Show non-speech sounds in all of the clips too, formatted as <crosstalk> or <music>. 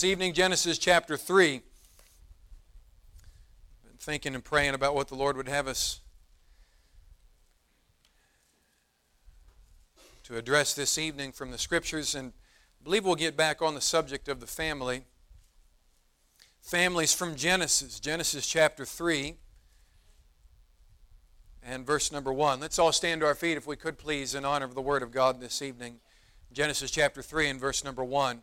This evening, Genesis chapter 3. Been thinking and praying about what the Lord would have us to address this evening from the Scriptures, and I believe we'll get back on the subject of the family. Families from Genesis, Genesis chapter 3 and verse number 1. Let's all stand to our feet, if we could please, in honor of the Word of God this evening. Genesis chapter 3 and verse number 1.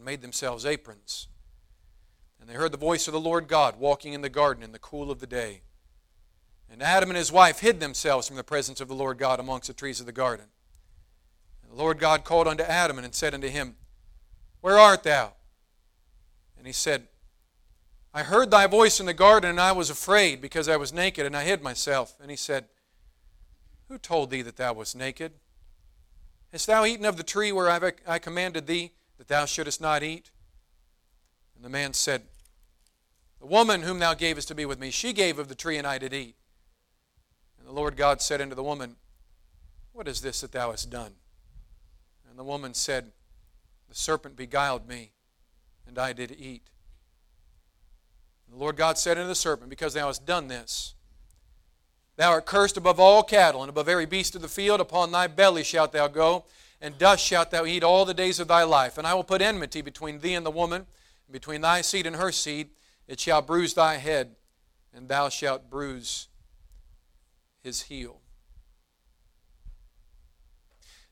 and made themselves aprons. And they heard the voice of the Lord God walking in the garden in the cool of the day. And Adam and his wife hid themselves from the presence of the Lord God amongst the trees of the garden. And the Lord God called unto Adam and said unto him, Where art thou? And he said, I heard thy voice in the garden, and I was afraid, because I was naked, and I hid myself. And he said, Who told thee that thou wast naked? Hast thou eaten of the tree where I commanded thee? That thou shouldest not eat? And the man said, The woman whom thou gavest to be with me, she gave of the tree, and I did eat. And the Lord God said unto the woman, What is this that thou hast done? And the woman said, The serpent beguiled me, and I did eat. And the Lord God said unto the serpent, Because thou hast done this, Thou art cursed above all cattle, and above every beast of the field. Upon thy belly shalt thou go, and dust shalt thou eat all the days of thy life. And I will put enmity between thee and the woman, and between thy seed and her seed. It shall bruise thy head, and thou shalt bruise his heel.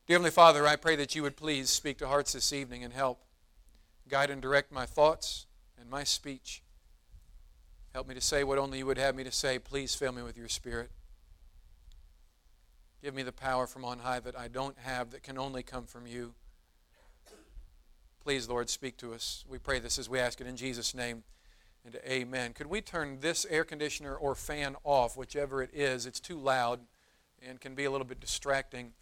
Dear Heavenly Father, I pray that you would please speak to hearts this evening and help guide and direct my thoughts and my speech. Help me to say what only you would have me to say. Please fill me with your Spirit. Give me the power from on high that I don't have, that can only come from you. Please, Lord, speak to us. We pray this as we ask it in Jesus' name. And amen. Could we turn this air conditioner or fan off, whichever it is? It's too loud and can be a little bit distracting.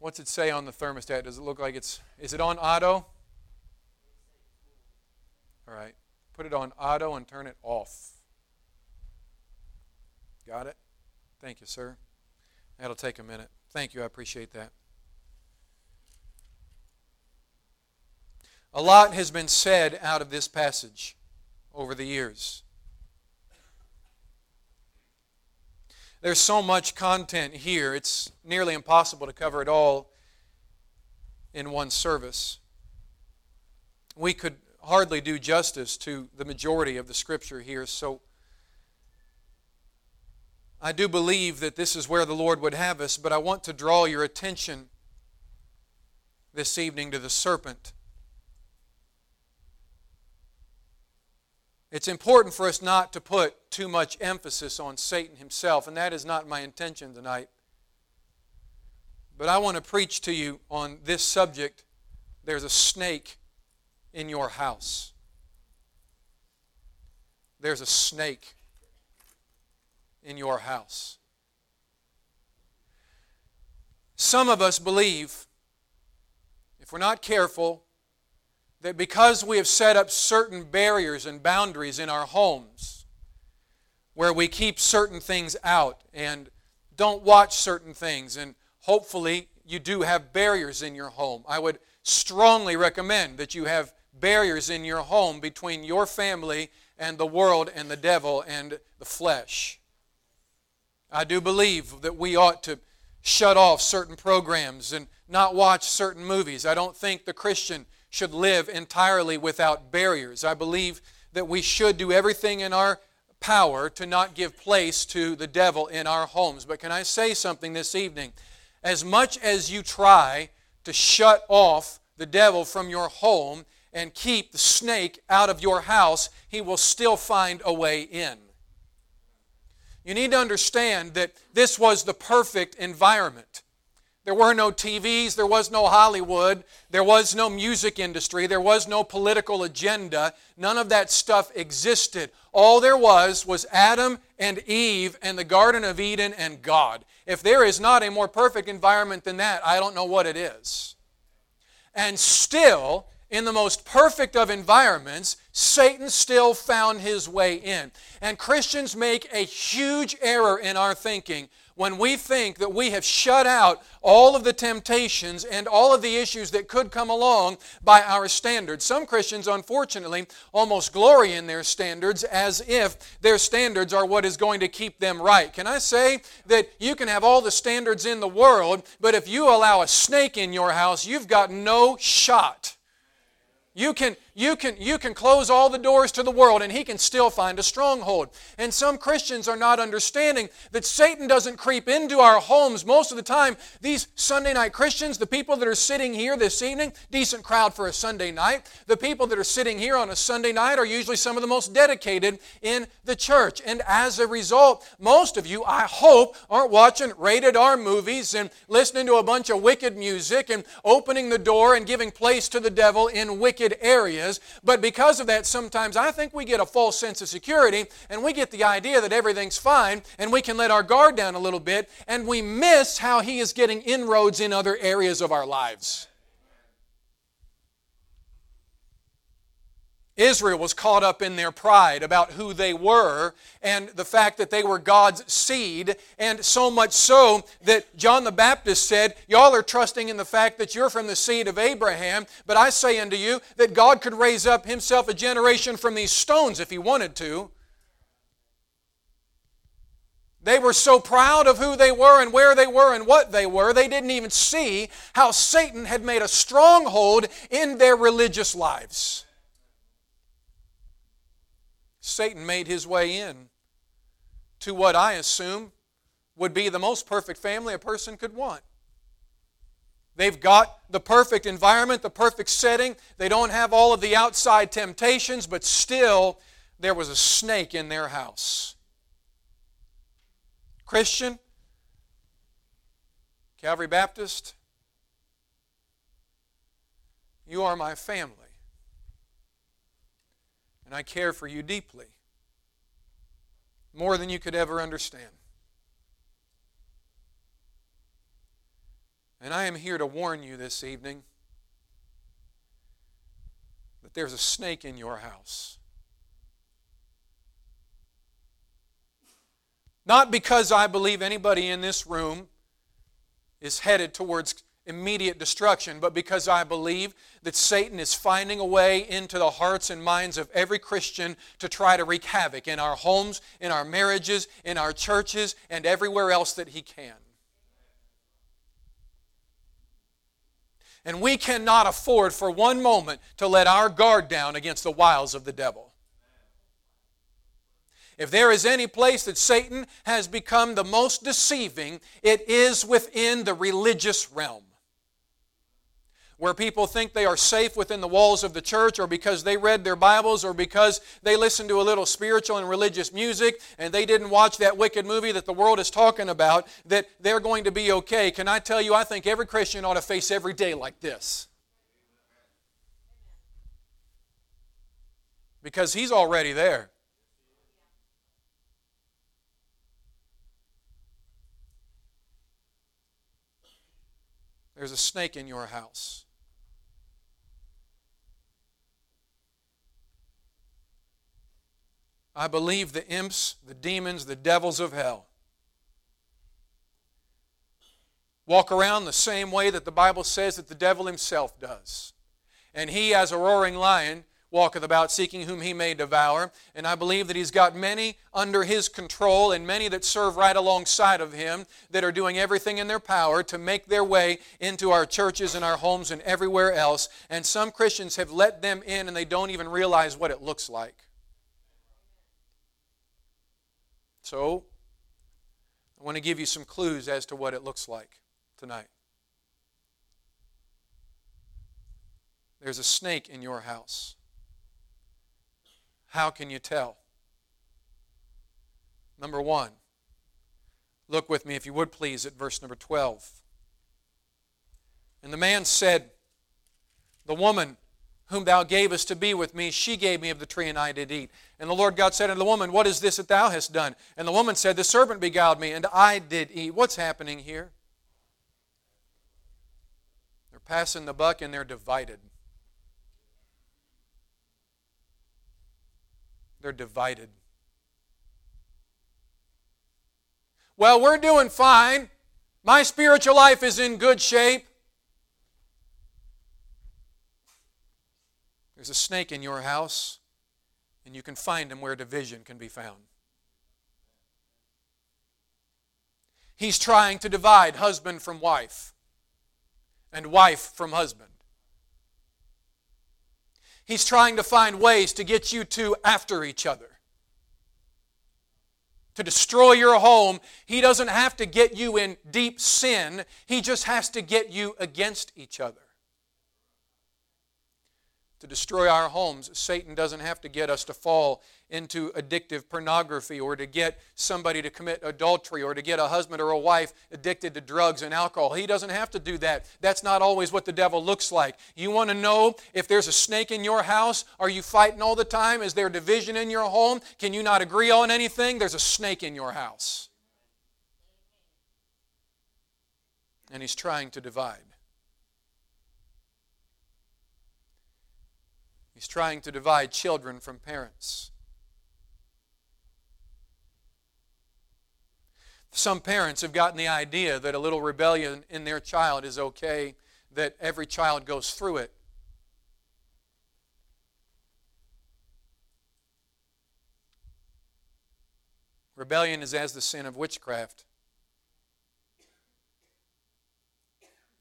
What's it say on the thermostat? Does it look like it's. Is it on auto? All right. Put it on auto and turn it off. Got it? Thank you, sir. That'll take a minute. Thank you. I appreciate that. A lot has been said out of this passage over the years. There's so much content here, it's nearly impossible to cover it all in one service. We could hardly do justice to the majority of the scripture here, so I do believe that this is where the Lord would have us, but I want to draw your attention this evening to the serpent. It's important for us not to put too much emphasis on Satan himself, and that is not my intention tonight. But I want to preach to you on this subject. There's a snake in your house. There's a snake in your house. Some of us believe, if we're not careful, that because we have set up certain barriers and boundaries in our homes, where we keep certain things out and don't watch certain things, and hopefully you do have barriers in your home. I would strongly recommend that you have barriers in your home between your family and the world and the devil and the flesh. I do believe that we ought to shut off certain programs and not watch certain movies. I don't think the Christian should live entirely without barriers. I believe that we should do everything in our power to not give place to the devil in our homes. But can I say something this evening? As much as you try to shut off the devil from your home and keep the snake out of your house, he will still find a way in. You need to understand that this was the perfect environment. There were no TVs, there was no Hollywood, there was no music industry, there was no political agenda. None of that stuff existed. All there was was Adam and Eve and the Garden of Eden and God. If there is not a more perfect environment than that, I don't know what it is. And still, in the most perfect of environments, Satan still found his way in. And Christians make a huge error in our thinking when we think that we have shut out all of the temptations and all of the issues that could come along by our standards. Some Christians, unfortunately, almost glory in their standards as if their standards are what is going to keep them right. Can I say that you can have all the standards in the world, but if you allow a snake in your house, you've got no shot. You can, you, can, you can close all the doors to the world and he can still find a stronghold. And some Christians are not understanding that Satan doesn't creep into our homes most of the time. These Sunday night Christians, the people that are sitting here this evening, decent crowd for a Sunday night, the people that are sitting here on a Sunday night are usually some of the most dedicated in the church. And as a result, most of you, I hope, aren't watching rated R movies and listening to a bunch of wicked music and opening the door and giving place to the devil in wicked areas, but because of that, sometimes I think we get a false sense of security and we get the idea that everything's fine and we can let our guard down a little bit and we miss how He is getting inroads in other areas of our lives. Israel was caught up in their pride about who they were and the fact that they were God's seed, and so much so that John the Baptist said, Y'all are trusting in the fact that you're from the seed of Abraham, but I say unto you that God could raise up himself a generation from these stones if he wanted to. They were so proud of who they were and where they were and what they were, they didn't even see how Satan had made a stronghold in their religious lives. Satan made his way in to what I assume would be the most perfect family a person could want. They've got the perfect environment, the perfect setting. They don't have all of the outside temptations, but still there was a snake in their house. Christian, Calvary Baptist, you are my family and I care for you deeply, more than you could ever understand. And I am here to warn you this evening that there's a snake in your house. Not because I believe anybody in this room is headed towards immediate destruction, but because I believe that Satan is finding a way into the hearts and minds of every Christian to try to wreak havoc in our homes, in our marriages, in our churches, and everywhere else that he can. And we cannot afford for one moment to let our guard down against the wiles of the devil. If there is any place that Satan has become the most deceiving, it is within the religious realm where people think they are safe within the walls of the church or because they read their Bibles or because they listened to a little spiritual and religious music and they didn't watch that wicked movie that the world is talking about, that they're going to be okay. Can I tell you, I think every Christian ought to face every day like this. Because he's already there. There's a snake in your house. I believe the imps, the demons, the devils of hell walk around the same way that the Bible says that the devil himself does. And he, as a roaring lion, walketh about seeking whom he may devour. And I believe that he's got many under his control and many that serve right alongside of him that are doing everything in their power to make their way into our churches and our homes and everywhere else. And some Christians have let them in and they don't even realize what it looks like. So, I want to give you some clues as to what it looks like tonight. There's a snake in your house. How can you tell? Number one, look with me, if you would please, at verse number 12. And the man said, The woman whom thou gavest to be with me, she gave me of the tree, and I did eat. And the Lord God said unto the woman, What is this that thou hast done? And the woman said, The serpent beguiled me, and I did eat. What's happening here? They're passing the buck and they're divided. They're divided. Well, we're doing fine. My spiritual life is in good shape. There's a snake in your house, and you can find him where division can be found. He's trying to divide husband from wife and wife from husband. He's trying to find ways to get you two after each other. To destroy your home, he doesn't have to get you in deep sin, he just has to get you against each other to destroy our homes. Satan doesn't have to get us to fall into addictive pornography or to get somebody to commit adultery or to get a husband or a wife addicted to drugs and alcohol. He doesn't have to do that. That's not always what the devil looks like. You want to know if there's a snake in your house? Are you fighting all the time? Is there division in your home? Can you not agree on anything? There's a snake in your house. And he's trying to divide. He's trying to divide children from parents. Some parents have gotten the idea that a little rebellion in their child is okay, that every child goes through it. Rebellion is as the sin of witchcraft.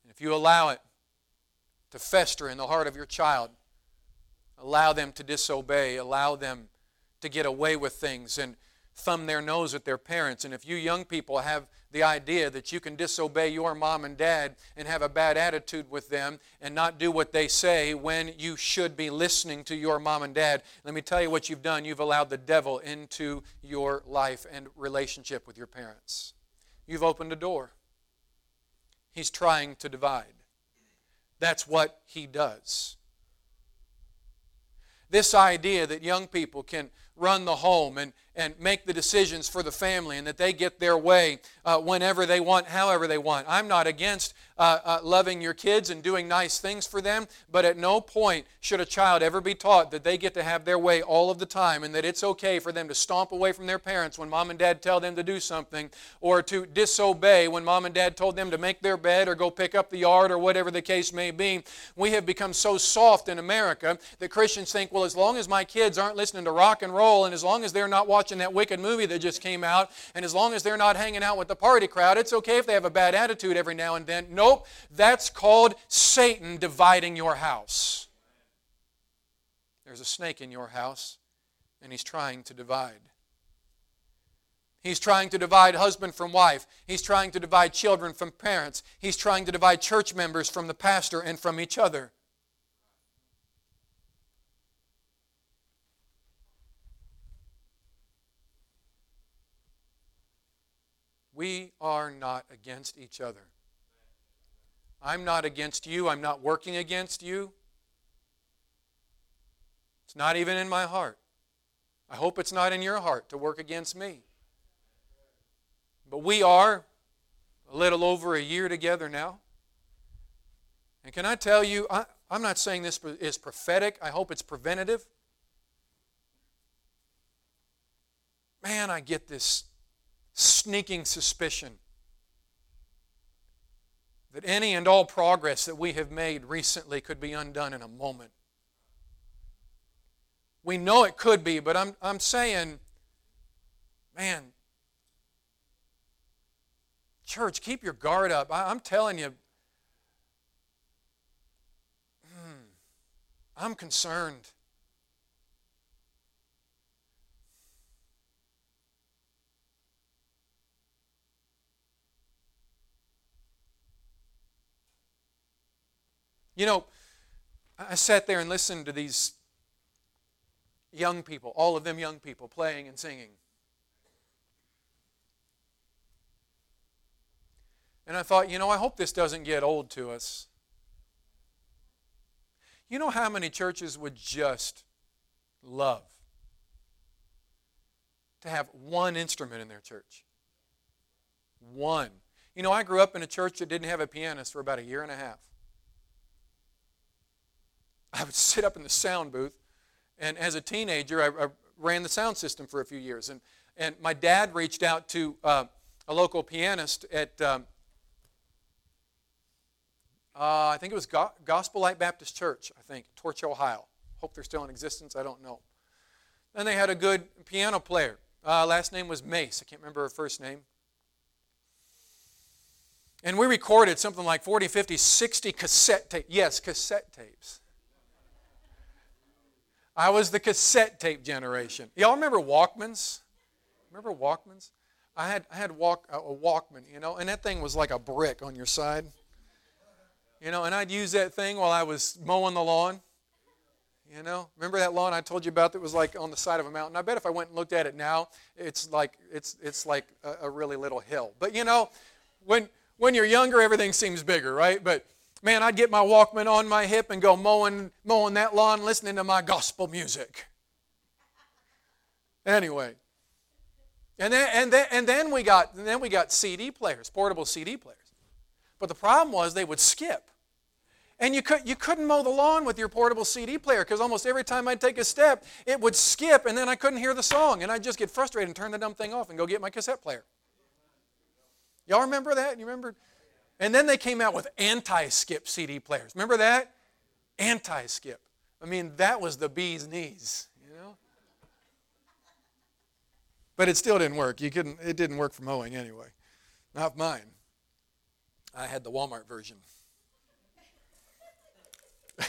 And if you allow it to fester in the heart of your child, allow them to disobey, allow them to get away with things and thumb their nose at their parents. And if you young people have the idea that you can disobey your mom and dad and have a bad attitude with them and not do what they say when you should be listening to your mom and dad, let me tell you what you've done. You've allowed the devil into your life and relationship with your parents. You've opened a door. He's trying to divide. That's what he does. This idea that young people can run the home and, and make the decisions for the family and that they get their way uh, whenever they want, however they want. I'm not against uh, uh, loving your kids and doing nice things for them, but at no point should a child ever be taught that they get to have their way all of the time and that it's okay for them to stomp away from their parents when mom and dad tell them to do something or to disobey when mom and dad told them to make their bed or go pick up the yard or whatever the case may be. We have become so soft in America that Christians think, well, as long as my kids aren't listening to rock and roll and as long as they're not watching that wicked movie that just came out and as long as they're not hanging out with the party crowd, it's okay if they have a bad attitude every now and then. Nope, that's called Satan dividing your house. There's a snake in your house, and he's trying to divide. He's trying to divide husband from wife. He's trying to divide children from parents. He's trying to divide church members from the pastor and from each other. We are not against each other. I'm not against you. I'm not working against you. It's not even in my heart. I hope it's not in your heart to work against me. But we are a little over a year together now. And can I tell you, I, am not saying this is prophetic, I hope it's preventative. Man, I get this sneaking suspicion that any and all progress that we have made recently could be undone in a moment. We know it could be, but I'm, I'm saying, man, church, keep your guard up. I, am telling you, hmm, I'm concerned. You know, I sat there and listened to these young people, all of them young people, playing and singing. And I thought, you know, I hope this doesn't get old to us. You know how many churches would just love to have one instrument in their church? One. You know, I grew up in a church that didn't have a pianist for about a year and a half. I would sit up in the sound booth, and as a teenager, I, I ran the sound system for a few years. And, and my dad reached out to uh, a local pianist at, um, uh, I think it was Go- Gospel Light Baptist Church, I think, Torch, Ohio. Hope they're still in existence, I don't know. Then they had a good piano player. Uh, last name was Mace. I can't remember her first name. And we recorded something like 40, 50, 60 cassette tapes. Yes, cassette tapes. I was the cassette tape generation. Y'all remember Walkmans? Remember Walkmans? I had I had walk a Walkman, you know, and that thing was like a brick on your side. You know, and I'd use that thing while I was mowing the lawn. You know, remember that lawn I told you about that was like on the side of a mountain? I bet if I went and looked at it now, it's like it's it's like a, a really little hill. But you know, when when you're younger, everything seems bigger, right? But Man, I'd get my Walkman on my hip and go mowing, mowing that lawn listening to my gospel music. Anyway. And then, and then, and then we got then we got CD players, portable CD players. But the problem was they would skip. And you, could, you couldn't mow the lawn with your portable CD player because almost every time I'd take a step, it would skip and then I couldn't hear the song. And I'd just get frustrated and turn the dumb thing off and go get my cassette player. Y'all remember that? You remember? And then they came out with anti skip CD players. Remember that? Anti skip. I mean, that was the bee's knees, you know? But it still didn't work. You couldn't, it didn't work for mowing anyway. Not mine. I had the Walmart version. <laughs>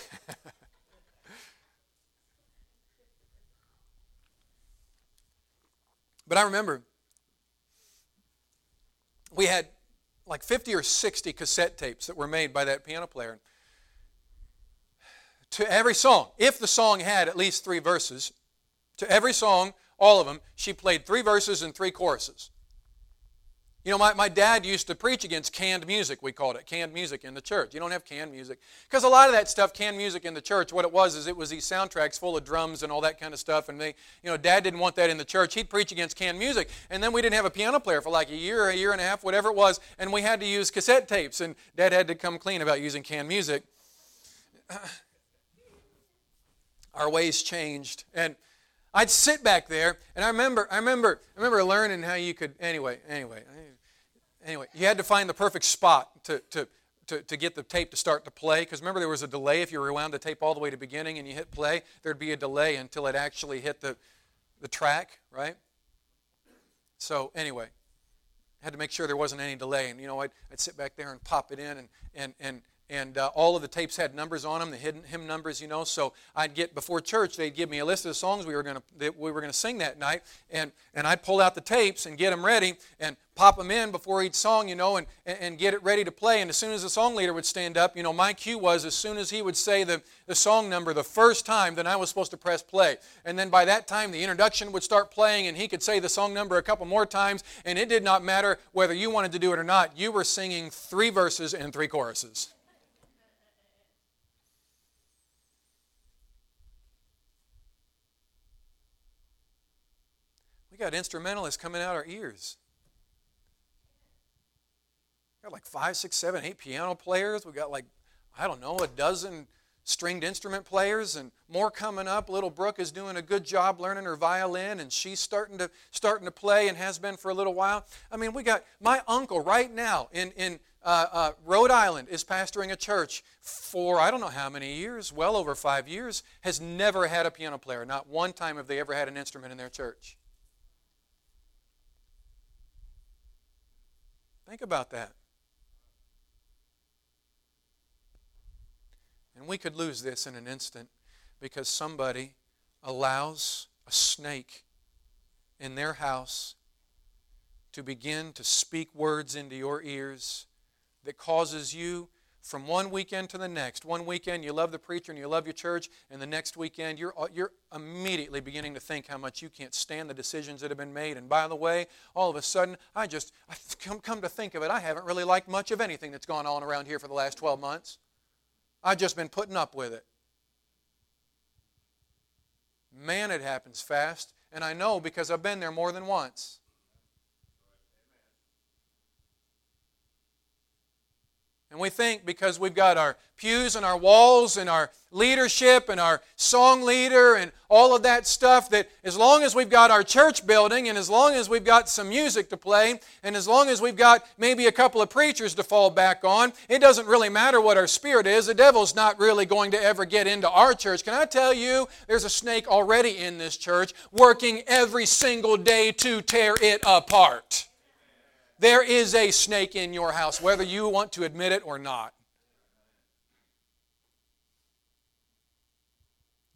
but I remember we had like 50 or 60 cassette tapes that were made by that piano player. To every song, if the song had at least three verses, to every song, all of them, she played three verses and three choruses. You know, my, my dad used to preach against canned music, we called it, canned music in the church. You don't have canned music. Because a lot of that stuff, canned music in the church, what it was is it was these soundtracks full of drums and all that kind of stuff. And they, you know, dad didn't want that in the church. He'd preach against canned music. And then we didn't have a piano player for like a year, a year and a half, whatever it was. And we had to use cassette tapes. And dad had to come clean about using canned music. <clears throat> Our ways changed. And I'd sit back there, and I remember, I remember, I remember learning how you could. Anyway, anyway, anyway, you had to find the perfect spot to, to, to, to get the tape to start to play. Because remember, there was a delay if you rewound the tape all the way to beginning and you hit play. There'd be a delay until it actually hit the, the track, right? So anyway, had to make sure there wasn't any delay. And you know, I'd, I'd sit back there and pop it in and, and, and, and uh, all of the tapes had numbers on them, the hidden hymn numbers, you know. So I'd get before church, they'd give me a list of the songs we were going to we were going to sing that night, and and I'd pull out the tapes and get them ready and pop them in before each song, you know, and and get it ready to play. And as soon as the song leader would stand up, you know, my cue was as soon as he would say the the song number the first time, then I was supposed to press play. And then by that time, the introduction would start playing, and he could say the song number a couple more times, and it did not matter whether you wanted to do it or not. You were singing three verses and three choruses. We got instrumentalists coming out our ears. We got like five, six, seven, eight piano players. We got like, I don't know, a dozen stringed instrument players and more coming up. Little Brooke is doing a good job learning her violin and she's starting to starting to play and has been for a little while. I mean, we got my uncle right now in in uh, uh, Rhode Island is pastoring a church for I don't know how many years, well over five years, has never had a piano player. Not one time have they ever had an instrument in their church. Think about that. And we could lose this in an instant because somebody allows a snake in their house to begin to speak words into your ears that causes you from one weekend to the next. One weekend you love the preacher and you love your church, and the next weekend you're, uh, you're immediately beginning to think how much you can't stand the decisions that have been made. And by the way, all of a sudden, I just, I come, come to think of it, I haven't really liked much of anything that's gone on around here for the last 12 months. I've just been putting up with it. Man, it happens fast, and I know because I've been there more than once. And we think because we've got our pews and our walls and our leadership and our song leader and all of that stuff that as long as we've got our church building and as long as we've got some music to play and as long as we've got maybe a couple of preachers to fall back on, it doesn't really matter what our spirit is. The devil's not really going to ever get into our church. Can I tell you, there's a snake already in this church working every single day to tear it apart. There is a snake in your house, whether you want to admit it or not.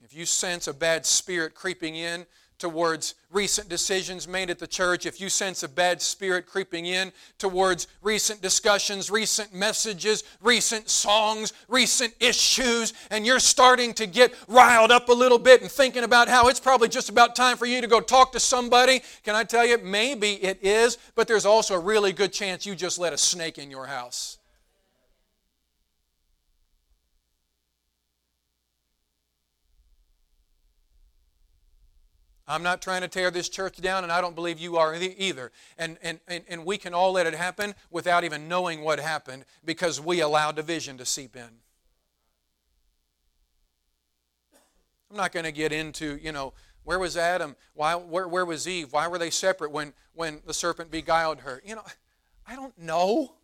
If you sense a bad spirit creeping in, towards recent decisions made at the church, if you sense a bad spirit creeping in towards recent discussions, recent messages, recent songs, recent issues, and you're starting to get riled up a little bit and thinking about how it's probably just about time for you to go talk to somebody, can I tell you, maybe it is, but there's also a really good chance you just let a snake in your house. I'm not trying to tear this church down, and I don't believe you are either. And, and, and, and we can all let it happen without even knowing what happened because we allow division to seep in. I'm not going to get into, you know, where was Adam? Why, where, where was Eve? Why were they separate when, when the serpent beguiled her? You know, I don't know.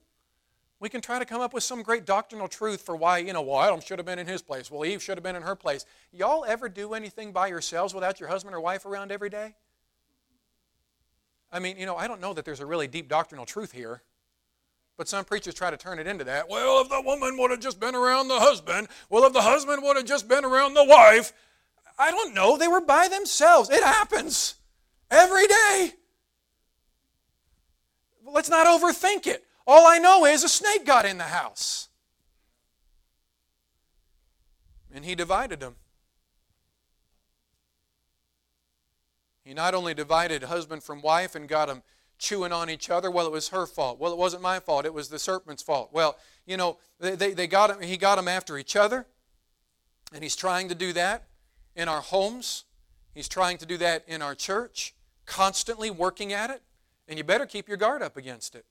We can try to come up with some great doctrinal truth for why, you know, well, Adam should have been in his place. Well, Eve should have been in her place. Y'all ever do anything by yourselves without your husband or wife around every day? I mean, you know, I don't know that there's a really deep doctrinal truth here. But some preachers try to turn it into that. Well, if the woman would have just been around the husband, well, if the husband would have just been around the wife, I don't know. They were by themselves. It happens every day. Let's not overthink it. All I know is a snake got in the house. And he divided them. He not only divided husband from wife and got them chewing on each other. Well, it was her fault. Well, it wasn't my fault. It was the serpent's fault. Well, you know, they, they, they got him, he got them after each other. And he's trying to do that in our homes. He's trying to do that in our church, constantly working at it. And you better keep your guard up against it.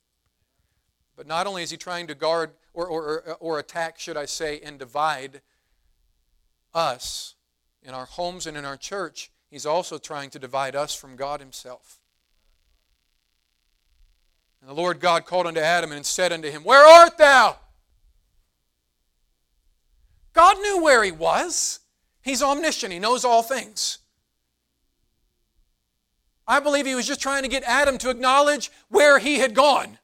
But not only is he trying to guard or, or, or attack, should I say, and divide us in our homes and in our church, he's also trying to divide us from God himself. And the Lord God called unto Adam and said unto him, Where art thou? God knew where he was. He's omniscient, he knows all things. I believe he was just trying to get Adam to acknowledge where he had gone.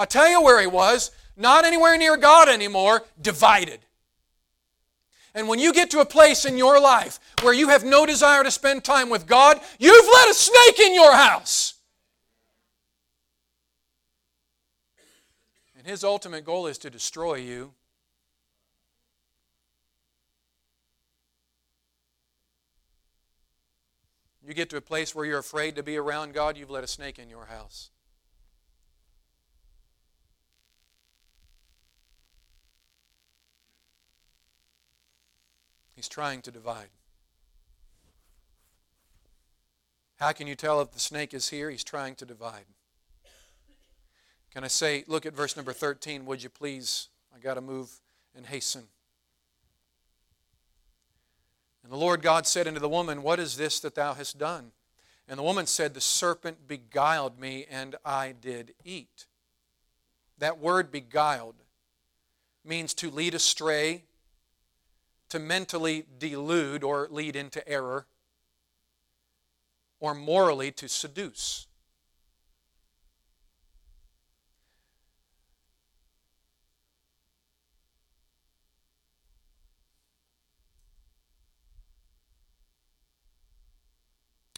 I'll tell you where he was, not anywhere near God anymore, divided. And when you get to a place in your life where you have no desire to spend time with God, you've let a snake in your house. And his ultimate goal is to destroy you. You get to a place where you're afraid to be around God, you've let a snake in your house. He's trying to divide. How can you tell if the snake is here? He's trying to divide. Can I say, look at verse number 13, would you please? I got to move and hasten. And the Lord God said unto the woman, What is this that thou hast done? And the woman said, The serpent beguiled me, and I did eat. That word beguiled means to lead astray, to mentally delude or lead into error, or morally to seduce.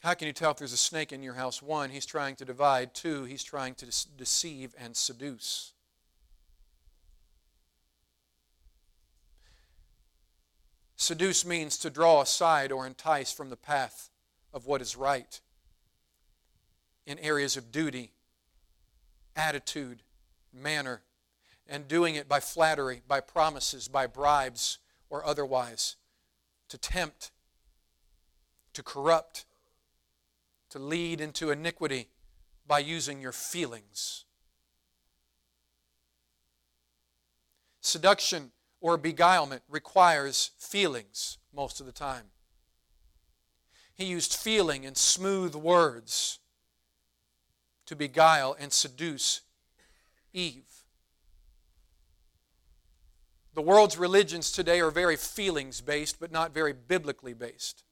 How can you tell if there's a snake in your house? One, he's trying to divide. Two, he's trying to deceive and seduce. Seduce means to draw aside or entice from the path of what is right in areas of duty, attitude, manner, and doing it by flattery, by promises, by bribes, or otherwise, to tempt, to corrupt to lead into iniquity by using your feelings. Seduction or beguilement requires feelings most of the time. He used feeling and smooth words to beguile and seduce Eve. The world's religions today are very feelings based, but not very biblically based.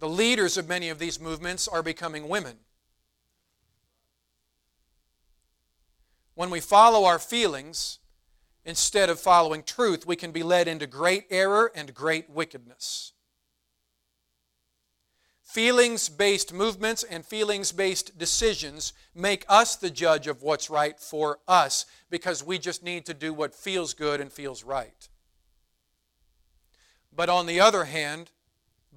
The leaders of many of these movements are becoming women. When we follow our feelings instead of following truth, we can be led into great error and great wickedness. Feelings based movements and feelings based decisions make us the judge of what's right for us because we just need to do what feels good and feels right. But on the other hand,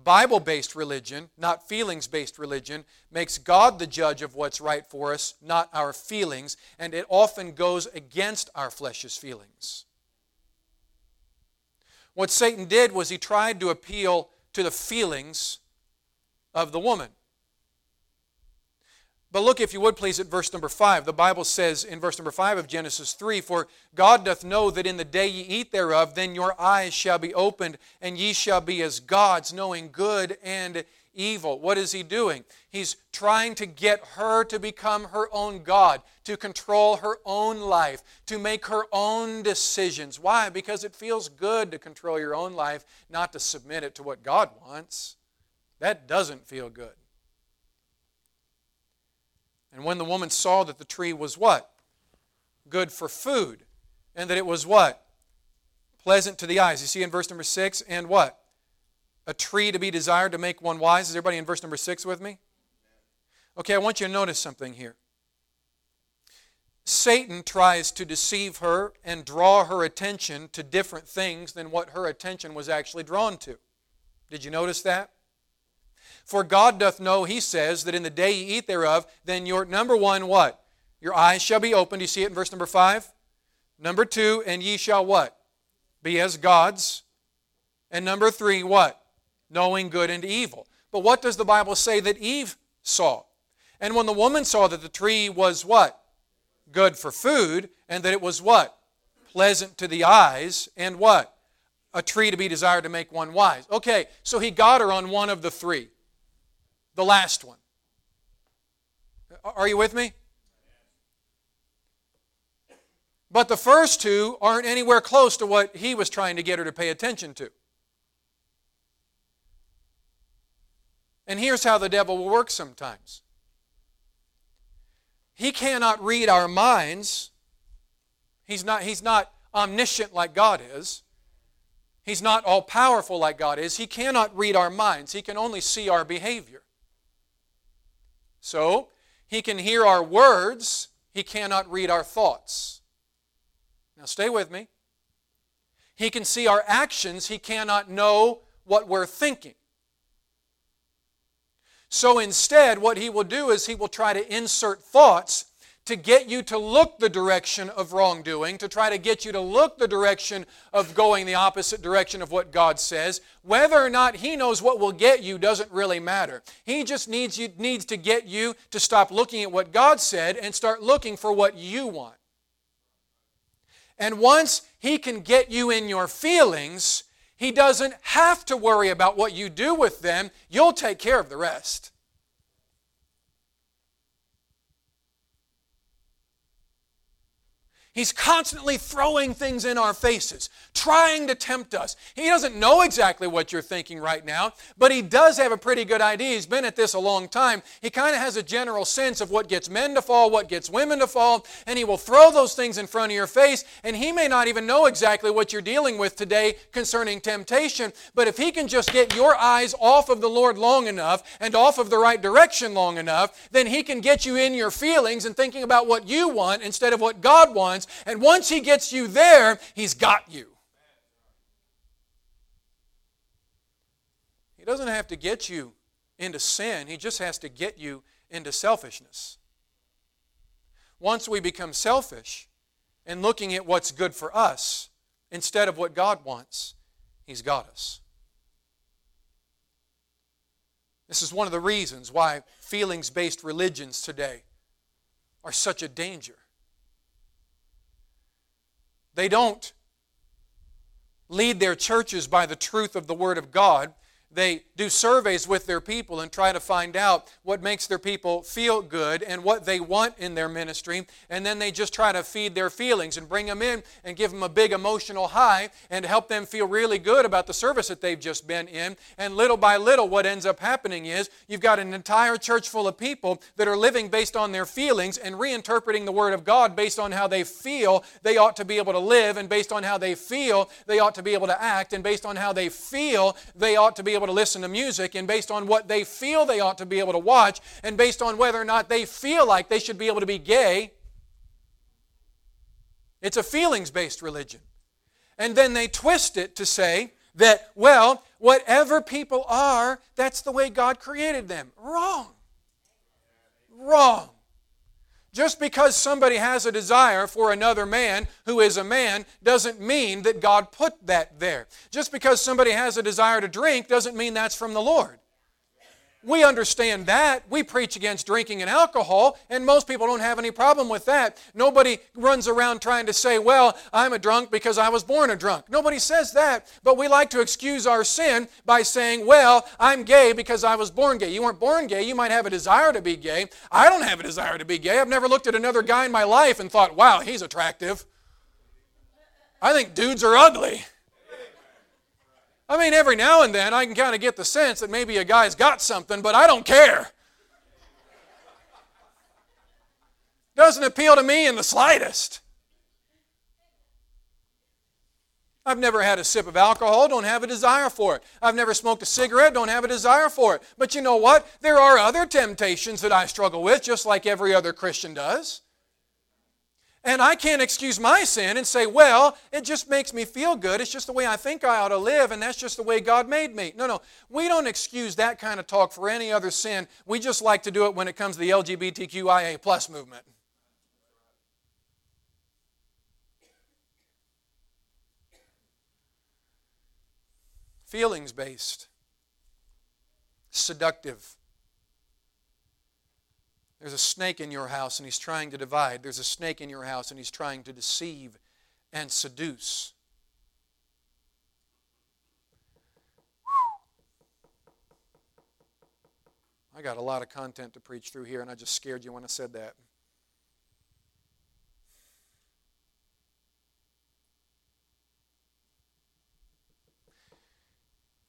Bible based religion, not feelings based religion, makes God the judge of what's right for us, not our feelings, and it often goes against our flesh's feelings. What Satan did was he tried to appeal to the feelings of the woman. But look, if you would please, at verse number 5. The Bible says in verse number 5 of Genesis 3 For God doth know that in the day ye eat thereof, then your eyes shall be opened, and ye shall be as gods, knowing good and evil. What is he doing? He's trying to get her to become her own God, to control her own life, to make her own decisions. Why? Because it feels good to control your own life, not to submit it to what God wants. That doesn't feel good. And when the woman saw that the tree was what? Good for food. And that it was what? Pleasant to the eyes. You see in verse number 6, and what? A tree to be desired to make one wise. Is everybody in verse number 6 with me? Okay, I want you to notice something here. Satan tries to deceive her and draw her attention to different things than what her attention was actually drawn to. Did you notice that? For God doth know, he says, that in the day ye eat thereof, then your number one, what? Your eyes shall be opened. Do you see it in verse number five? Number two, and ye shall what? Be as gods. And number three, what? Knowing good and evil. But what does the Bible say that Eve saw? And when the woman saw that the tree was what? Good for food, and that it was what? Pleasant to the eyes, and what? A tree to be desired to make one wise. Okay, so he got her on one of the three the last one. Are you with me? But the first two aren't anywhere close to what he was trying to get her to pay attention to. And here's how the devil will work sometimes he cannot read our minds. He's not, he's not omniscient like God is. He's not all powerful like God is. He cannot read our minds. He can only see our behavior. So, he can hear our words, he cannot read our thoughts. Now, stay with me. He can see our actions, he cannot know what we're thinking. So instead, what he will do is he will try to insert thoughts to get you to look the direction of wrongdoing, to try to get you to look the direction of going the opposite direction of what God says. Whether or not He knows what will get you doesn't really matter. He just needs, you, needs to get you to stop looking at what God said and start looking for what you want. And once he can get you in your feelings, he doesn't have to worry about what you do with them. You'll take care of the rest. He's constantly throwing things in our faces, trying to tempt us. He doesn't know exactly what you're thinking right now, but he does have a pretty good idea. He's been at this a long time. He kind of has a general sense of what gets men to fall, what gets women to fall, and he will throw those things in front of your face, and he may not even know exactly what you're dealing with today concerning temptation, but if he can just get your eyes off of the Lord long enough and off of the right direction long enough, then he can get you in your feelings and thinking about what you want instead of what God wants and once He gets you there, He's got you. He doesn't have to get you into sin, He just has to get you into selfishness. Once we become selfish and looking at what's good for us instead of what God wants, He's got us. This is one of the reasons why feelings based religions today are such a danger. They don't lead their churches by the truth of the Word of God. They do surveys with their people and try to find out what makes their people feel good and what they want in their ministry. And then they just try to feed their feelings and bring them in and give them a big emotional high and help them feel really good about the service that they've just been in. And little by little, what ends up happening is you've got an entire church full of people that are living based on their feelings and reinterpreting the Word of God based on how they feel they ought to be able to live, and based on how they feel they ought to be able to act, and based on how they feel they ought to be able to listen to music, and based on what they feel they ought to be able to watch, and based on whether or not they feel like they should be able to be gay. It's a feelings based religion. And then they twist it to say that, well, whatever people are, that's the way God created them. Wrong. Wrong. Just because somebody has a desire for another man who is a man doesn't mean that God put that there. Just because somebody has a desire to drink doesn't mean that's from the Lord. We understand that. We preach against drinking and alcohol, and most people don't have any problem with that. Nobody runs around trying to say, Well, I'm a drunk because I was born a drunk. Nobody says that, but we like to excuse our sin by saying, Well, I'm gay because I was born gay. You weren't born gay. You might have a desire to be gay. I don't have a desire to be gay. I've never looked at another guy in my life and thought, Wow, he's attractive. I think dudes are ugly. I mean, every now and then I can kind of get the sense that maybe a guy's got something, but I don't care. Doesn't appeal to me in the slightest. I've never had a sip of alcohol, don't have a desire for it. I've never smoked a cigarette, don't have a desire for it. But you know what? There are other temptations that I struggle with, just like every other Christian does. And I can't excuse my sin and say, well, it just makes me feel good. It's just the way I think I ought to live, and that's just the way God made me. No, no. We don't excuse that kind of talk for any other sin. We just like to do it when it comes to the LGBTQIA plus movement. Feelings based, seductive there's a snake in your house and he's trying to divide. There's a snake in your house and he's trying to deceive and seduce. I got a lot of content to preach through here, and I just scared you when I said that.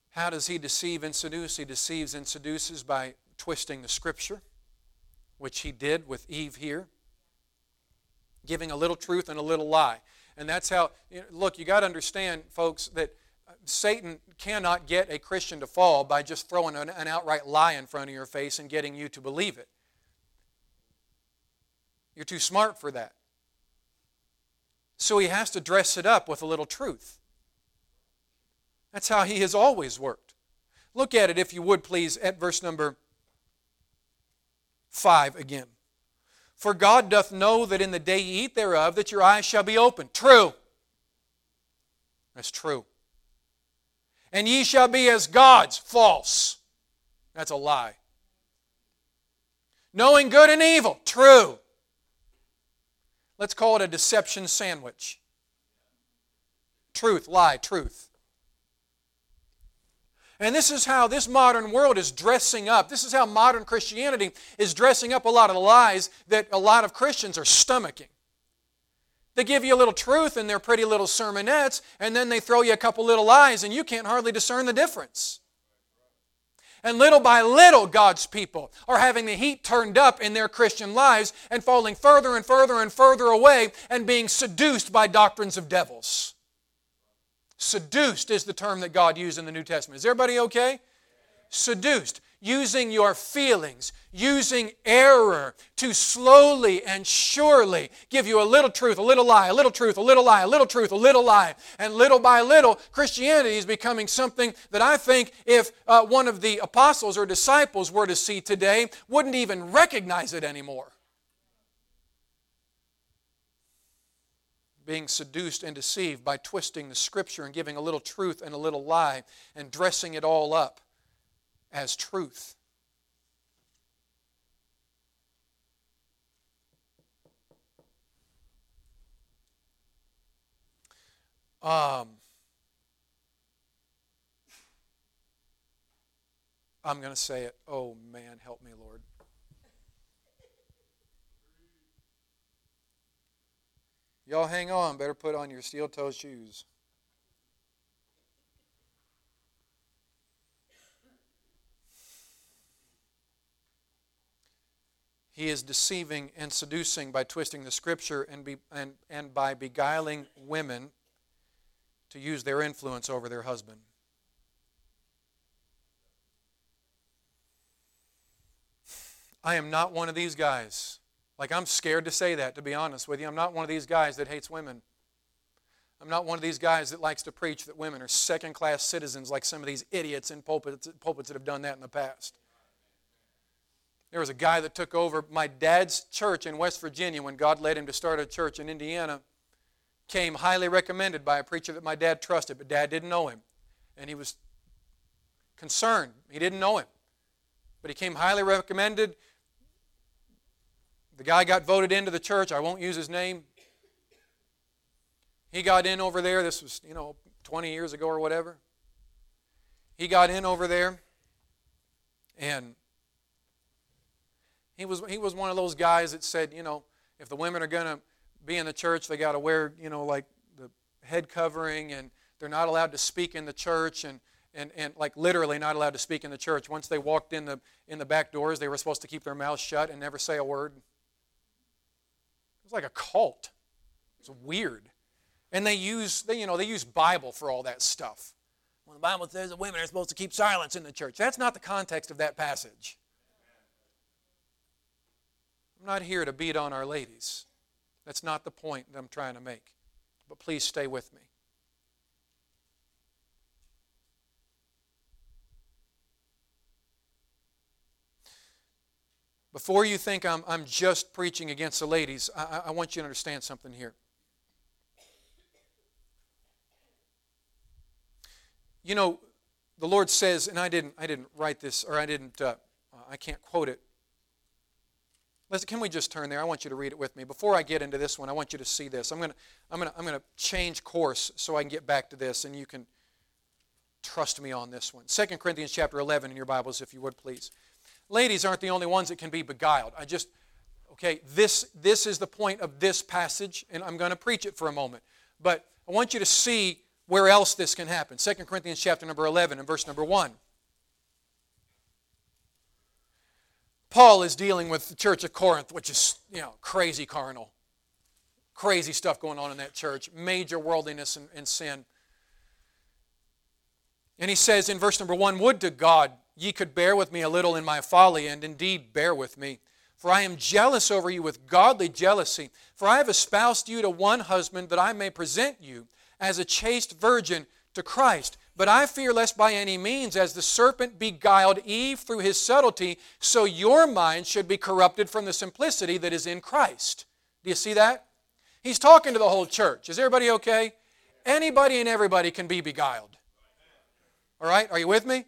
How does he deceive and seduce? He deceives and seduces by twisting the scripture which he did with Eve here, giving a little truth and a little lie. And that's how, look, you got to understand, folks, that uh, Satan cannot get a Christian to fall by just throwing an, an outright lie in front of your face and getting you to believe it. You're too smart for that. So he has to dress it up with a little truth. That's how he has always worked. Look at it, if you would please, at verse number 5 again. For God doth know that in the day ye eat thereof, that your eyes shall be opened. True. That's true. And ye shall be as gods. False. That's a lie. Knowing good and evil. True. Let's call it a deception sandwich. Truth, lie, truth. And this is how this modern world is dressing up. This is how modern Christianity is dressing up a lot of the lies that a lot of Christians are stomaching. They give you a little truth in their pretty little sermonettes, and then they throw you a couple little lies, and you can't hardly discern the difference. And little by little, God's people are having the heat turned up in their Christian lives and falling further and further and further away and being seduced by doctrines of devils. Seduced is the term that God used in the New Testament. Is everybody okay? Seduced. Using your feelings, using error to slowly and surely give you a little truth, a little lie, a little truth, a little lie, a little truth, a little lie. And little by little, Christianity is becoming something that I think if uh, one of the apostles or disciples were to see today, wouldn't even recognize it anymore. being seduced and deceived by twisting the scripture and giving a little truth and a little lie and dressing it all up as truth. Um, I'm going to say it. Oh, man, help me, Lord. Y'all hang on, better put on your steel toe shoes. He is deceiving and seducing by twisting the scripture and, be, and, and by beguiling women to use their influence over their husband. I am not one of these guys. Like, I'm scared to say that, to be honest with you. I'm not one of these guys that hates women. I'm not one of these guys that likes to preach that women are second class citizens like some of these idiots in pulpits, pulpits that have done that in the past. There was a guy that took over my dad's church in West Virginia when God led him to start a church in Indiana. Came highly recommended by a preacher that my dad trusted, but dad didn't know him. And he was concerned. He didn't know him. But he came highly recommended. The guy got voted into the church. I won't use his name. He got in over there. This was, you know, 20 years ago or whatever. He got in over there and he was he was one of those guys that said, you know, if the women are going to be in the church, they got to wear, you know, like the head covering and they're not allowed to speak in the church and and, and like literally not allowed to speak in the church. Once they walked in the in the back doors, they were supposed to keep their mouths shut and never say a word. It's like a cult. It's weird. And they use, they, you know, they use Bible for all that stuff. When the Bible says that women are supposed to keep silence in the church, that's not the context of that passage. I'm not here to beat on our ladies. That's not the point that I'm trying to make. But please stay with me. Before you think I'm, I'm just preaching against the ladies, I, I want you to understand something here. You know, the Lord says, and I didn't, I didn't write this, or I didn't, uh, I can't quote it. Listen, can we just turn there? I want you to read it with me. Before I get into this one, I want you to see this. I'm gonna, I'm gonna, I'm gonna change course so I can get back to this, and you can trust me on this one. 2 Corinthians chapter 11 in your Bibles, if you would, please ladies aren't the only ones that can be beguiled. I just, okay, this, this is the point of this passage, and I'm going to preach it for a moment. But I want you to see where else this can happen. 2 Corinthians chapter number 11 and verse number 1. Paul is dealing with the church of Corinth, which is, you know, crazy carnal. Crazy stuff going on in that church, major worldliness and, and sin. And he says in verse number 1 Would to God Ye could bear with me a little in my folly, and indeed bear with me. For I am jealous over you with godly jealousy. For I have espoused you to one husband, that I may present you as a chaste virgin to Christ. But I fear lest by any means, as the serpent beguiled Eve through his subtlety, so your mind should be corrupted from the simplicity that is in Christ. Do you see that? He's talking to the whole church. Is everybody okay? Anybody and everybody can be beguiled. All right? Are you with me?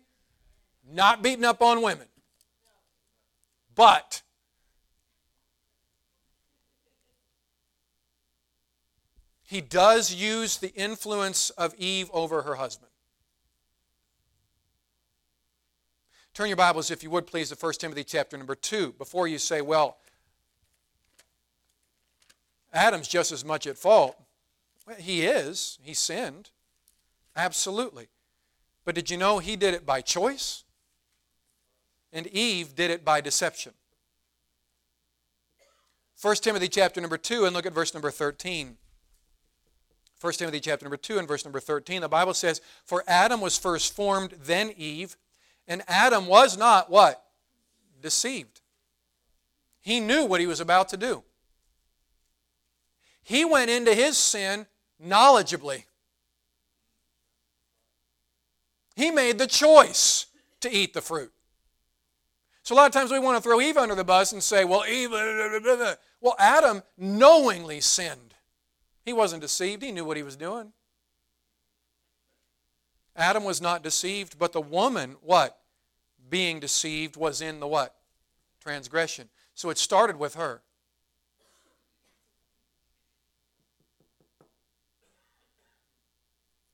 Not beating up on women. But he does use the influence of Eve over her husband. Turn your Bibles, if you would please, to 1 Timothy chapter number 2 before you say, well, Adam's just as much at fault. Well, he is. He sinned. Absolutely. But did you know he did it by choice? And Eve did it by deception. 1 Timothy chapter number 2 and look at verse number 13. 1 Timothy chapter number 2 and verse number 13, the Bible says, For Adam was first formed, then Eve, and Adam was not what? Deceived. He knew what he was about to do. He went into his sin knowledgeably. He made the choice to eat the fruit. So a lot of times we want to throw Eve under the bus and say, well, Eve, blah, blah, blah. well, Adam knowingly sinned. He wasn't deceived, he knew what he was doing. Adam was not deceived, but the woman, what? Being deceived was in the what? Transgression. So it started with her.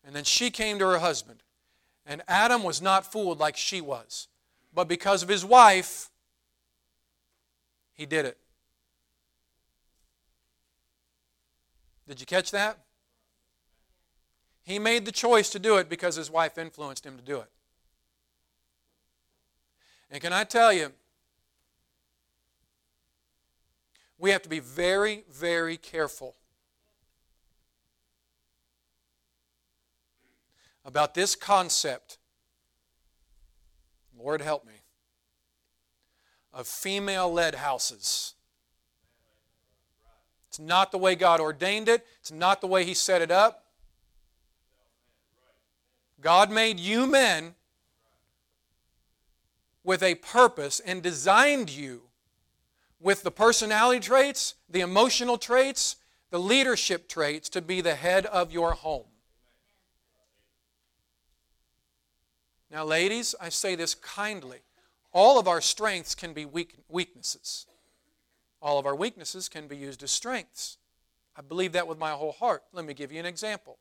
And then she came to her husband. And Adam was not fooled like she was. But because of his wife, he did it. Did you catch that? He made the choice to do it because his wife influenced him to do it. And can I tell you, we have to be very, very careful about this concept. Lord help me. Of female led houses. It's not the way God ordained it, it's not the way He set it up. God made you men with a purpose and designed you with the personality traits, the emotional traits, the leadership traits to be the head of your home. Now, ladies, I say this kindly. All of our strengths can be weak, weaknesses. All of our weaknesses can be used as strengths. I believe that with my whole heart. Let me give you an example.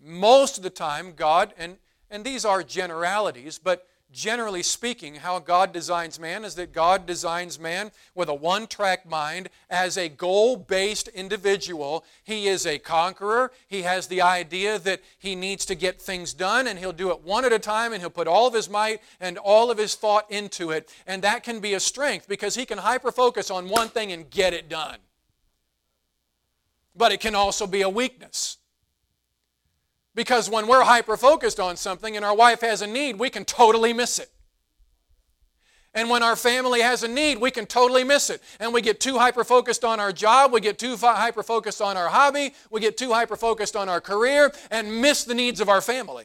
Most of the time, God, and, and these are generalities, but generally speaking, how God designs man is that God designs man with a one track mind as a goal based individual. He is a conqueror. He has the idea that he needs to get things done, and he'll do it one at a time, and he'll put all of his might and all of his thought into it. And that can be a strength because he can hyper focus on one thing and get it done. But it can also be a weakness because when we're hyper focused on something and our wife has a need, we can totally miss it. And when our family has a need, we can totally miss it. And we get too hyper focused on our job, we get too hyper focused on our hobby, we get too hyper focused on our career, and miss the needs of our family.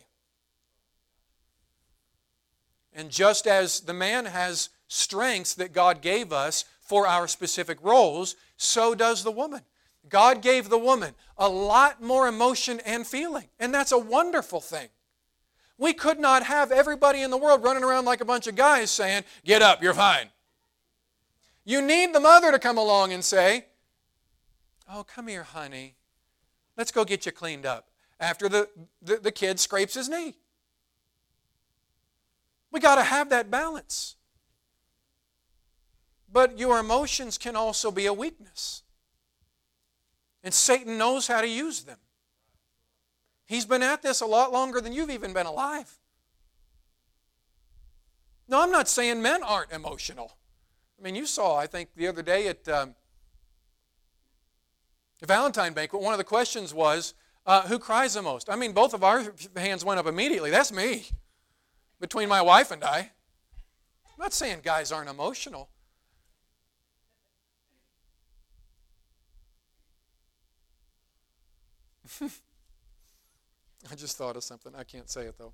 And just as the man has strengths that God gave us for our specific roles, so does the woman. God gave the woman a lot more emotion and feeling, and that's a wonderful thing. We could not have everybody in the world running around like a bunch of guys saying, Get up, you're fine. You need the mother to come along and say, Oh, come here, honey. Let's go get you cleaned up after the, the, the kid scrapes his knee. We got to have that balance. But your emotions can also be a weakness. And Satan knows how to use them. He's been at this a lot longer than you've even been alive. No, I'm not saying men aren't emotional. I mean, you saw, I think, the other day at um, the Valentine banquet, one of the questions was, uh, who cries the most? I mean, both of our hands went up immediately. That's me, between my wife and I. I'm not saying guys aren't emotional. <laughs> I just thought of something. I can't say it though.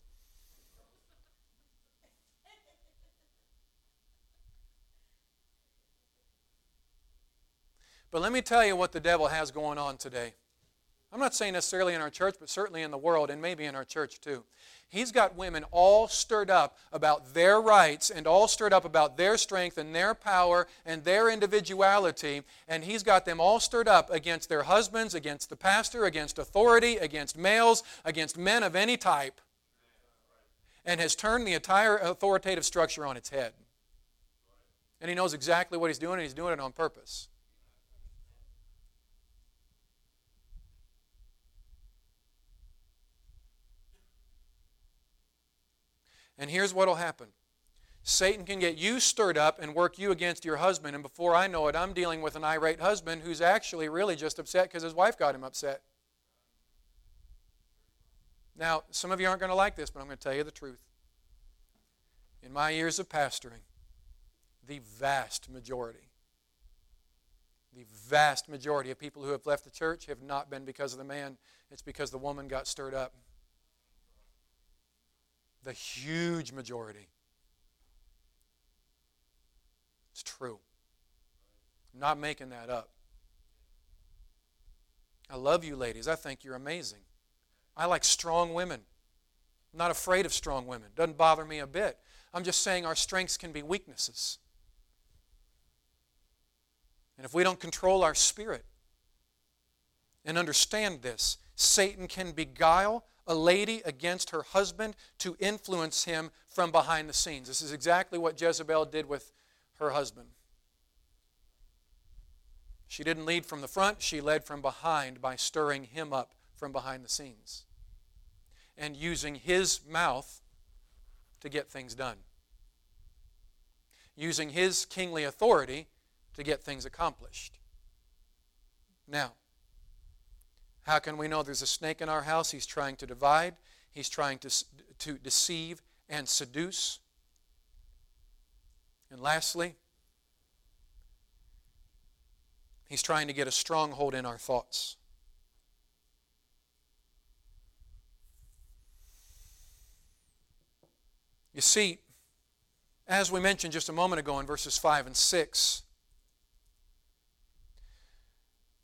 But let me tell you what the devil has going on today. I'm not saying necessarily in our church, but certainly in the world and maybe in our church too. He's got women all stirred up about their rights and all stirred up about their strength and their power and their individuality. And he's got them all stirred up against their husbands, against the pastor, against authority, against males, against men of any type. And has turned the entire authoritative structure on its head. And he knows exactly what he's doing, and he's doing it on purpose. And here's what will happen Satan can get you stirred up and work you against your husband, and before I know it, I'm dealing with an irate husband who's actually really just upset because his wife got him upset. Now, some of you aren't going to like this, but I'm going to tell you the truth. In my years of pastoring, the vast majority, the vast majority of people who have left the church have not been because of the man, it's because the woman got stirred up. The huge majority. It's true. I'm not making that up. I love you, ladies. I think you're amazing. I like strong women. I'm not afraid of strong women. Doesn't bother me a bit. I'm just saying our strengths can be weaknesses. And if we don't control our spirit and understand this, Satan can beguile a lady against her husband to influence him from behind the scenes. This is exactly what Jezebel did with her husband. She didn't lead from the front, she led from behind by stirring him up from behind the scenes and using his mouth to get things done. Using his kingly authority to get things accomplished. Now, how can we know there's a snake in our house? He's trying to divide, he's trying to, to deceive and seduce. And lastly, he's trying to get a stronghold in our thoughts. You see, as we mentioned just a moment ago in verses 5 and 6,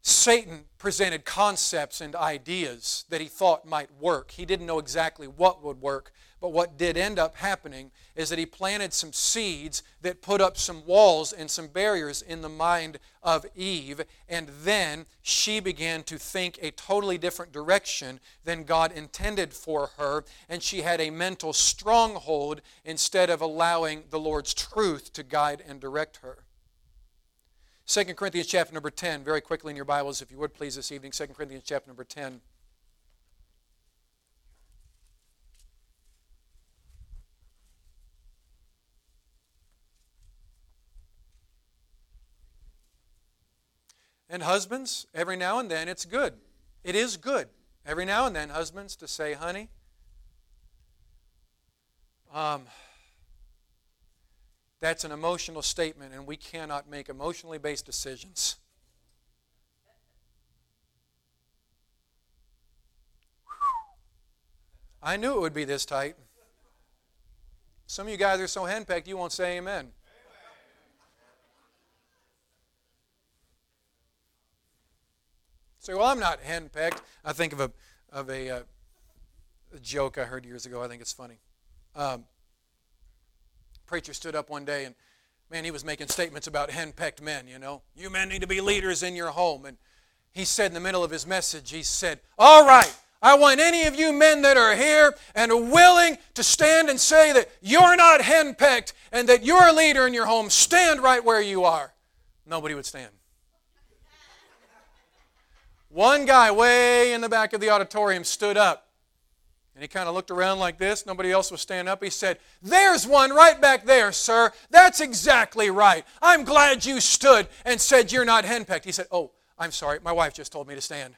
Satan presented concepts and ideas that he thought might work. He didn't know exactly what would work, but what did end up happening is that he planted some seeds that put up some walls and some barriers in the mind of Eve, and then she began to think a totally different direction than God intended for her, and she had a mental stronghold instead of allowing the Lord's truth to guide and direct her. 2 Corinthians chapter number 10, very quickly in your Bibles, if you would please, this evening. 2 Corinthians chapter number 10. And husbands, every now and then, it's good. It is good. Every now and then, husbands, to say, honey, um, that's an emotional statement, and we cannot make emotionally based decisions. I knew it would be this tight. Some of you guys are so henpecked you won't say amen. Say, well, I'm not henpecked. I think of a of a, uh, a, joke I heard years ago. I think it's funny. Um, preacher stood up one day and, man, he was making statements about henpecked men, you know. You men need to be leaders in your home. And he said in the middle of his message, he said, All right, I want any of you men that are here and are willing to stand and say that you're not henpecked and that you're a leader in your home, stand right where you are. Nobody would stand. One guy way in the back of the auditorium stood up and he kind of looked around like this. Nobody else was standing up. He said, There's one right back there, sir. That's exactly right. I'm glad you stood and said you're not henpecked. He said, Oh, I'm sorry. My wife just told me to stand.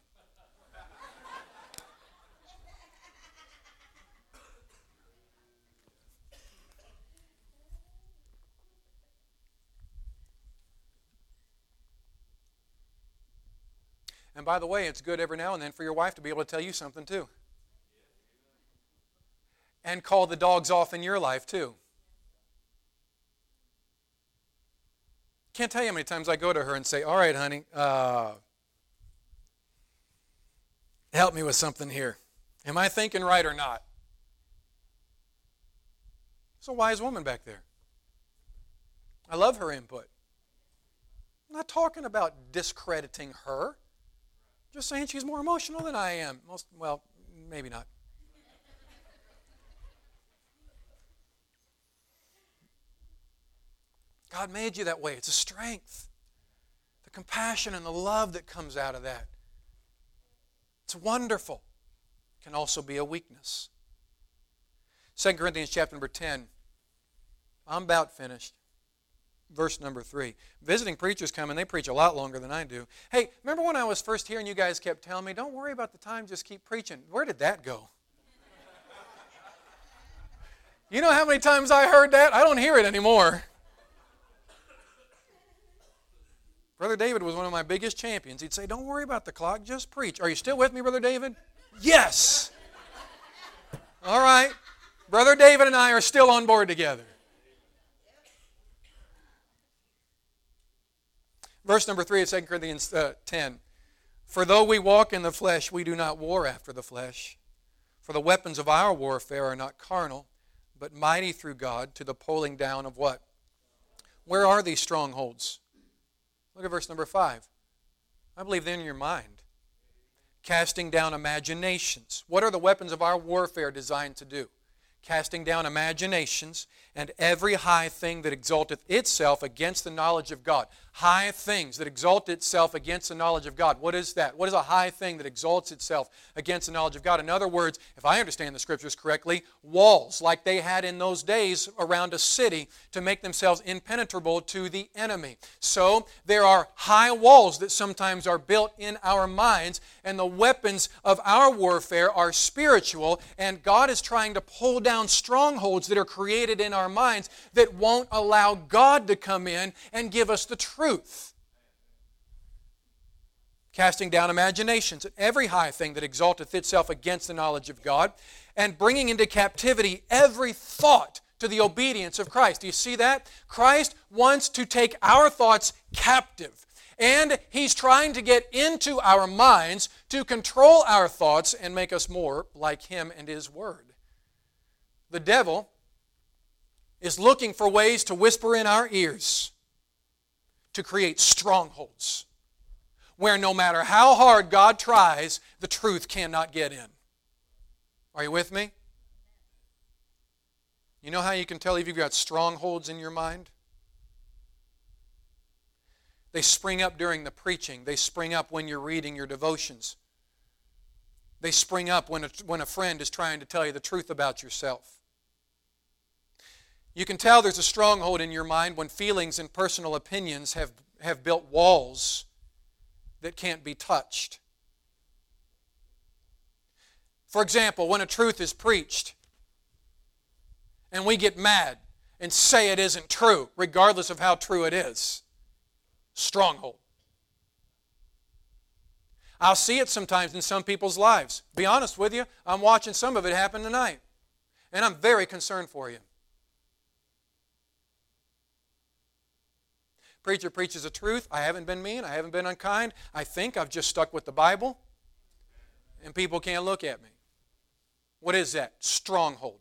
And by the way, it's good every now and then for your wife to be able to tell you something too and call the dogs off in your life too. Can't tell you how many times I go to her and say, All right, honey, uh, help me with something here. Am I thinking right or not? It's a wise woman back there. I love her input. I'm not talking about discrediting her. Just saying she's more emotional than I am. Most well, maybe not. God made you that way. It's a strength. The compassion and the love that comes out of that. It's wonderful. It can also be a weakness. 2 Corinthians chapter number 10. I'm about finished. Verse number 3. Visiting preachers come and they preach a lot longer than I do. Hey, remember when I was first here and you guys kept telling me, don't worry about the time, just keep preaching? Where did that go? You know how many times I heard that? I don't hear it anymore. Brother David was one of my biggest champions. He'd say, Don't worry about the clock, just preach. Are you still with me, Brother David? Yes. All right. Brother David and I are still on board together. Verse number 3 of 2 Corinthians uh, 10. For though we walk in the flesh, we do not war after the flesh. For the weapons of our warfare are not carnal, but mighty through God to the pulling down of what? Where are these strongholds? Look at verse number 5. I believe they're in your mind. Casting down imaginations. What are the weapons of our warfare designed to do? Casting down imaginations and every high thing that exalteth itself against the knowledge of God high things that exalt itself against the knowledge of God. What is that? What is a high thing that exalts itself against the knowledge of God? In other words, if I understand the scriptures correctly, walls like they had in those days around a city to make themselves impenetrable to the enemy. So there are high walls that sometimes are built in our minds, and the weapons of our warfare are spiritual, and God is trying to pull down strongholds that are created in our minds that won't allow God to come in and give us the truth. Casting down imaginations every high thing that exalteth itself against the knowledge of God, and bringing into captivity every thought to the obedience of Christ. Do you see that? Christ wants to take our thoughts captive. And he's trying to get into our minds to control our thoughts and make us more like him and his word. The devil is looking for ways to whisper in our ears to create strongholds where no matter how hard God tries, the truth cannot get in. Are you with me? You know how you can tell if you've got strongholds in your mind? They spring up during the preaching. They spring up when you're reading your devotions. They spring up when a, when a friend is trying to tell you the truth about yourself. You can tell there's a stronghold in your mind when feelings and personal opinions have, have built walls that can't be touched. For example, when a truth is preached and we get mad and say it isn't true, regardless of how true it is, stronghold. I'll see it sometimes in some people's lives. Be honest with you, I'm watching some of it happen tonight. And I'm very concerned for you. Preacher preaches the truth. I haven't been mean. I haven't been unkind. I think I've just stuck with the Bible. And people can't look at me. What is that? Stronghold.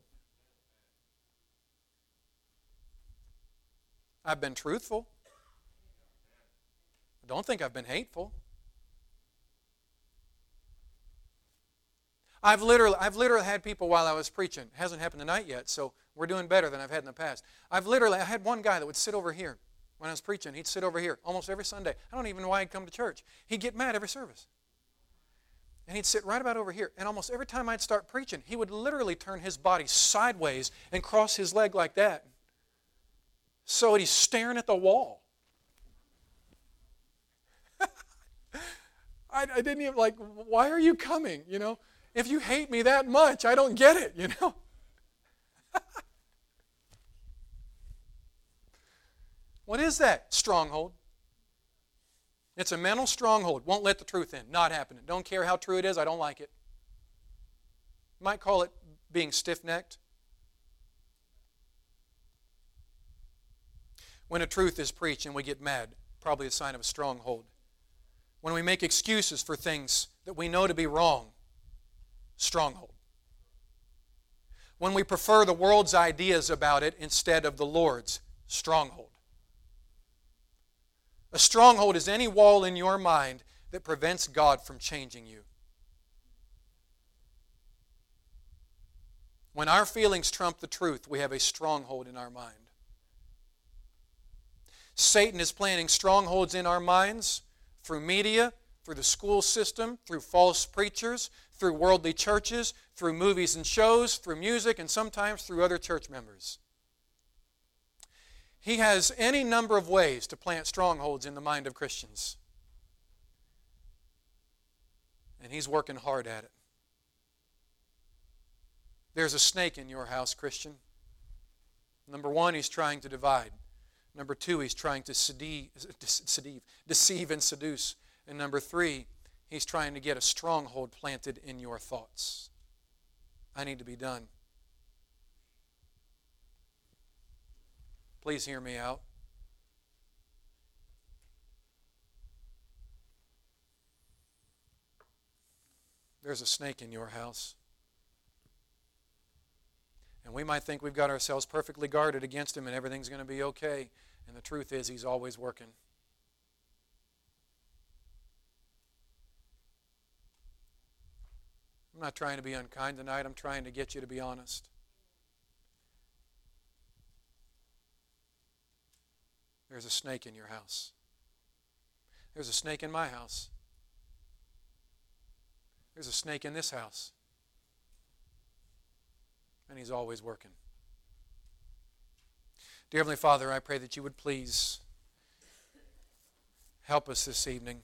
I've been truthful. I don't think I've been hateful. I've literally, I've literally had people while I was preaching. It hasn't happened tonight yet, so we're doing better than I've had in the past. I've literally, I had one guy that would sit over here when I was preaching. He'd sit over here almost every Sunday. I don't even know why he'd come to church. He'd get mad every service. And he'd sit right about over here. And almost every time I'd start preaching, he would literally turn his body sideways and cross his leg like that. So he's staring at the wall. <laughs> I, I didn't even like, why are you coming? You know, if you hate me that much, I don't get it, you know. What is that stronghold? It's a mental stronghold. Won't let the truth in. Not happening. Don't care how true it is. I don't like it. might call it being stiff necked. When a truth is preached and we get mad, probably a sign of a stronghold. When we make excuses for things that we know to be wrong, Stronghold. When we prefer the world's ideas about it instead of the Lord's, stronghold. A stronghold is any wall in your mind that prevents God from changing you. When our feelings trump the truth, we have a stronghold in our mind. Satan is planting strongholds in our minds through media, through the school system, through false preachers, through worldly churches, through movies and shows, through music, and sometimes through other church members. He has any number of ways to plant strongholds in the mind of Christians. And he's working hard at it. There's a snake in your house, Christian. Number one, he's trying to divide. Number two, he's trying to deceive, deceive and seduce. And number three, he's trying to get a stronghold planted in your thoughts. I need to be done. Please hear me out. There's a snake in your house. And we might think we've got ourselves perfectly guarded against him and everything's going to be okay. And the truth is, he's always working. I'm not trying to be unkind tonight. I'm trying to get you to be honest. There's a snake in your house. There's a snake in my house. There's a snake in this house. And he's always working. Dear Heavenly Father, I pray that you would please help us this evening.